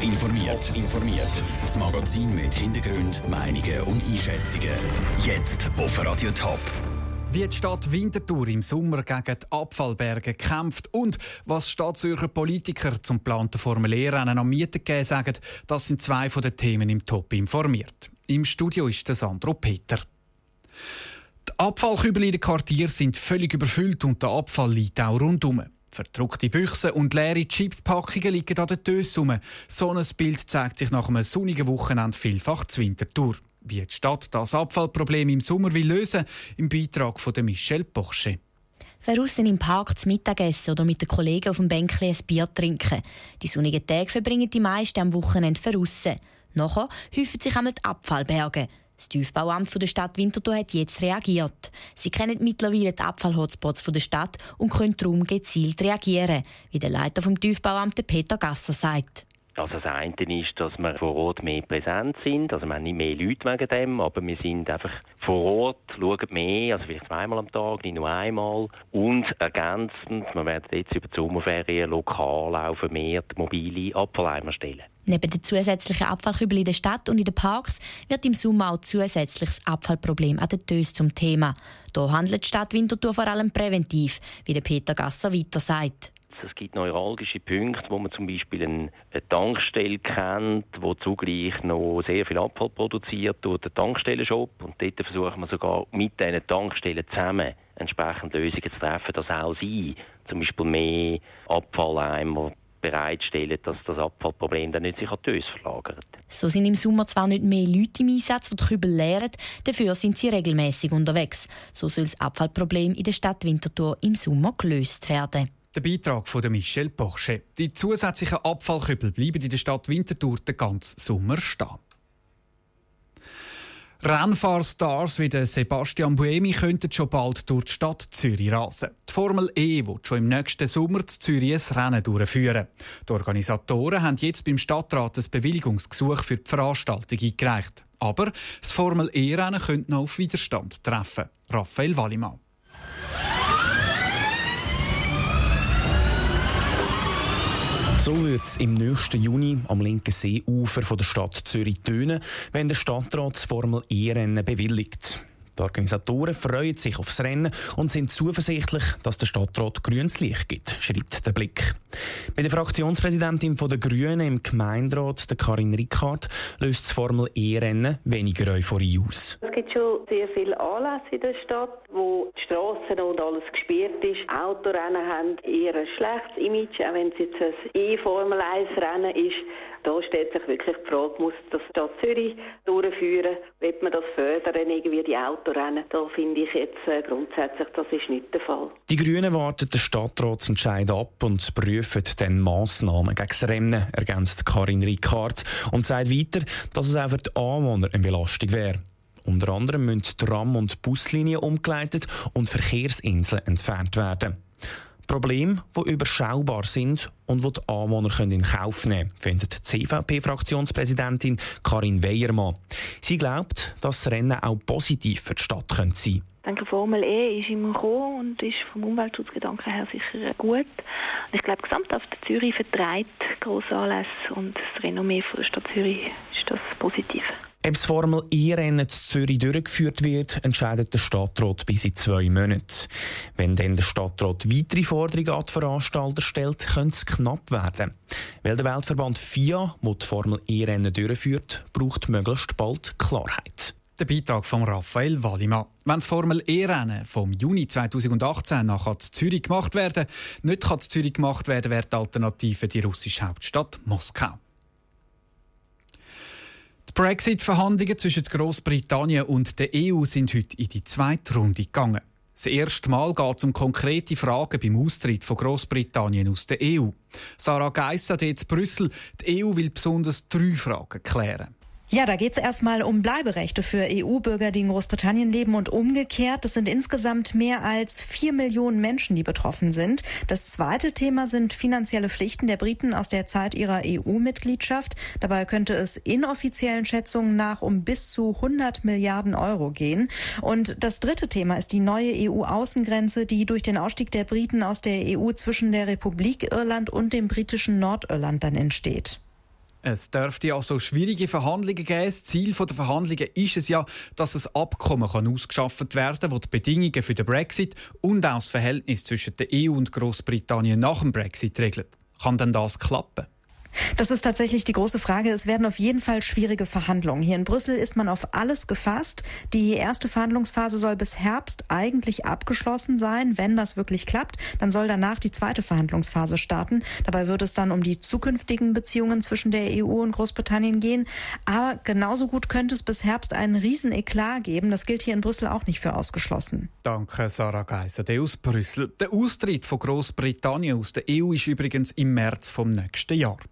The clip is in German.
Top informiert. informiert. Das Magazin mit Hintergrund, Meinungen und Einschätzungen. Jetzt auf Radio Top. Wie die Stadt Winterthur im Sommer gegen die Abfallberge kämpft und was Stadtzürcher Politiker zum geplanten Formel-E-Rennen am Mieten sagen, das sind zwei von den Themen im Top informiert. Im Studio ist der Sandro Peter. Die Abfallkübel in den Quartieren sind völlig überfüllt und der Abfall liegt auch rundum. Verdruckte Büchse und leere Chipspackungen liegen an den Tösen rum. So ein Bild zeigt sich nach einem sonnigen Wochenende vielfach zu Winterthur. Wie die Stadt das Abfallproblem im Sommer will lösen, im Beitrag von Michelle Porsche. Draussen im Park zu Mittagessen oder mit den Kollegen auf dem Bänkchen ein Bier trinken. Die sonnigen Tage verbringen die meisten am Wochenende draussen. Nachher häufen sich einmal die Abfallberge. Das Tiefbauamt der Stadt Winterthur hat jetzt reagiert. Sie kennen mittlerweile die Abfallhotspots der Stadt und können darum gezielt reagieren, wie der Leiter vom Tiefbauamt Peter Gasser sagt. Also das eine ist, dass wir vor Ort mehr präsent sind. Also wir haben nicht mehr Leute wegen dem, aber wir sind einfach vor Ort, schauen mehr, also vielleicht zweimal am Tag, nicht nur einmal. Und ergänzend, wir werden jetzt über die Sommerferien lokal auch vermehrt mobile Abfalleimer stellen. Neben den zusätzlichen Abfallkübel in der Stadt und in den Parks wird im Sommer auch zusätzliches Abfallproblem an den Tös zum Thema. Hier handelt die Stadt Winterthur vor allem präventiv, wie der Peter Gasser weiter sagt. Es gibt neuralgische Punkte, wo man zum Beispiel eine Tankstelle kennt, wo zugleich noch sehr viel Abfall produziert durch den Tankstellenshop. Und dort versuchen wir sogar mit diesen Tankstellen zusammen entsprechend Lösungen zu treffen, dass auch sie zum Beispiel mehr Abfalleimer bereitstellen, dass das Abfallproblem dann nicht sich an die Ös verlagert. So sind im Sommer zwar nicht mehr Leute im Einsatz, die Kübel leeren, dafür sind sie regelmäßig unterwegs. So soll das Abfallproblem in der Stadt Winterthur im Sommer gelöst werden. Der Beitrag von Michel Porsche. Die zusätzlichen Abfallkübel bleiben in der Stadt Winterthur den ganzen Sommer stehen. Rennfahrstars wie der Sebastian Buemi könnten schon bald durch die Stadt Zürich rasen. Die Formel E wird schon im nächsten Sommer zu Zürich ein Rennen durchführen. Die Organisatoren haben jetzt beim Stadtrat ein Bewilligungsgesuch für die Veranstaltung eingereicht. Aber das Formel E-Rennen könnte noch auf Widerstand treffen. Raphael Wallimann. So wird es im nächsten Juni am linken Seeufer von der Stadt Zürich tönen, wenn der Stadtrat das Formel E-Rennen bewilligt. Die Organisatoren freuen sich aufs Rennen und sind zuversichtlich, dass der Stadtrat grünes Licht gibt, schreibt der Blick. Bei der Fraktionspräsidentin der Grünen im Gemeinderat, der Karin Rickard, löst das Formel E-Rennen weniger Euphorie aus. Es gibt schon sehr viele Anlässe in der Stadt, wo die Straßen und alles gespielt ist. Autorennen haben eher ein schlechtes Image, auch wenn es jetzt ein E-Formel 1-Rennen ist. Da stellt sich wirklich die Frage, muss das Stadt Zürich durchführen? Wird man das fördern, irgendwie die Autorennen? Da finde ich jetzt äh, grundsätzlich, das ist nicht der Fall. Die Grünen warten den Stadtratsentscheid ab und prüfen dann Massnahmen gegen das Rennen, ergänzt Karin Ricard und sagt weiter, dass es auch für die Anwohner eine Belastung wäre. Unter anderem müssen Tram- und Buslinien umgeleitet und Verkehrsinseln entfernt werden. Probleme, die überschaubar sind und die die Anwohner in Kauf nehmen können, findet die CVP-Fraktionspräsidentin Karin Weyermann. Sie glaubt, dass das Rennen auch positiv für die Stadt sein könnte. Ich denke, Formel E ist immer gekommen und ist vom Umweltschutzgedanken her sicher gut. Und ich glaube, gesamthaft Zürich vertreibt grosse Anlässe und das Renommee der Stadt Zürich ist das positiv. Ob das Formel E-Rennen zu Zürich durchgeführt wird, entscheidet der Stadtrat bis in zwei Monaten. Wenn dann der Stadtrat weitere Forderungen an die Veranstalter stellt, könnte es knapp werden. Weil der Weltverband FIA, der die Formel E-Rennen durchführt, braucht möglichst bald Klarheit. Der Beitrag von Raphael Wallimann. Wenn das Formel E-Rennen vom Juni 2018 nach Zürich gemacht werden, nicht kann Zürich gemacht werden, wäre die Alternative die russische Hauptstadt Moskau. Die Brexit-Verhandlungen zwischen Großbritannien und der EU sind heute in die zweite Runde gegangen. Das erste Mal geht es um konkrete Fragen beim Austritt von Großbritannien aus der EU. Sarah Geiss hat jetzt Brüssel. Die EU will besonders drei Fragen klären. Ja, da geht es erstmal um Bleiberechte für EU-Bürger, die in Großbritannien leben und umgekehrt. Das sind insgesamt mehr als vier Millionen Menschen, die betroffen sind. Das zweite Thema sind finanzielle Pflichten der Briten aus der Zeit ihrer EU-Mitgliedschaft. Dabei könnte es inoffiziellen Schätzungen nach um bis zu 100 Milliarden Euro gehen. Und das dritte Thema ist die neue EU-Außengrenze, die durch den Ausstieg der Briten aus der EU zwischen der Republik Irland und dem britischen Nordirland dann entsteht. Es dürfte also schwierige Verhandlungen geben. Das Ziel der Verhandlungen ist es ja, dass ein Abkommen ausgeschafft werden kann, das die Bedingungen für den Brexit und auch das Verhältnis zwischen der EU und Großbritannien nach dem Brexit regelt. Kann denn das klappen? Das ist tatsächlich die große Frage. Es werden auf jeden Fall schwierige Verhandlungen. Hier in Brüssel ist man auf alles gefasst. Die erste Verhandlungsphase soll bis Herbst eigentlich abgeschlossen sein. Wenn das wirklich klappt, dann soll danach die zweite Verhandlungsphase starten. Dabei wird es dann um die zukünftigen Beziehungen zwischen der EU und Großbritannien gehen. Aber genauso gut könnte es bis Herbst einen riesen Eklat geben. Das gilt hier in Brüssel auch nicht für ausgeschlossen. Danke, Sarah Geiser, der aus Brüssel. Der Austritt von Großbritannien aus der EU ist übrigens im März vom nächsten Jahr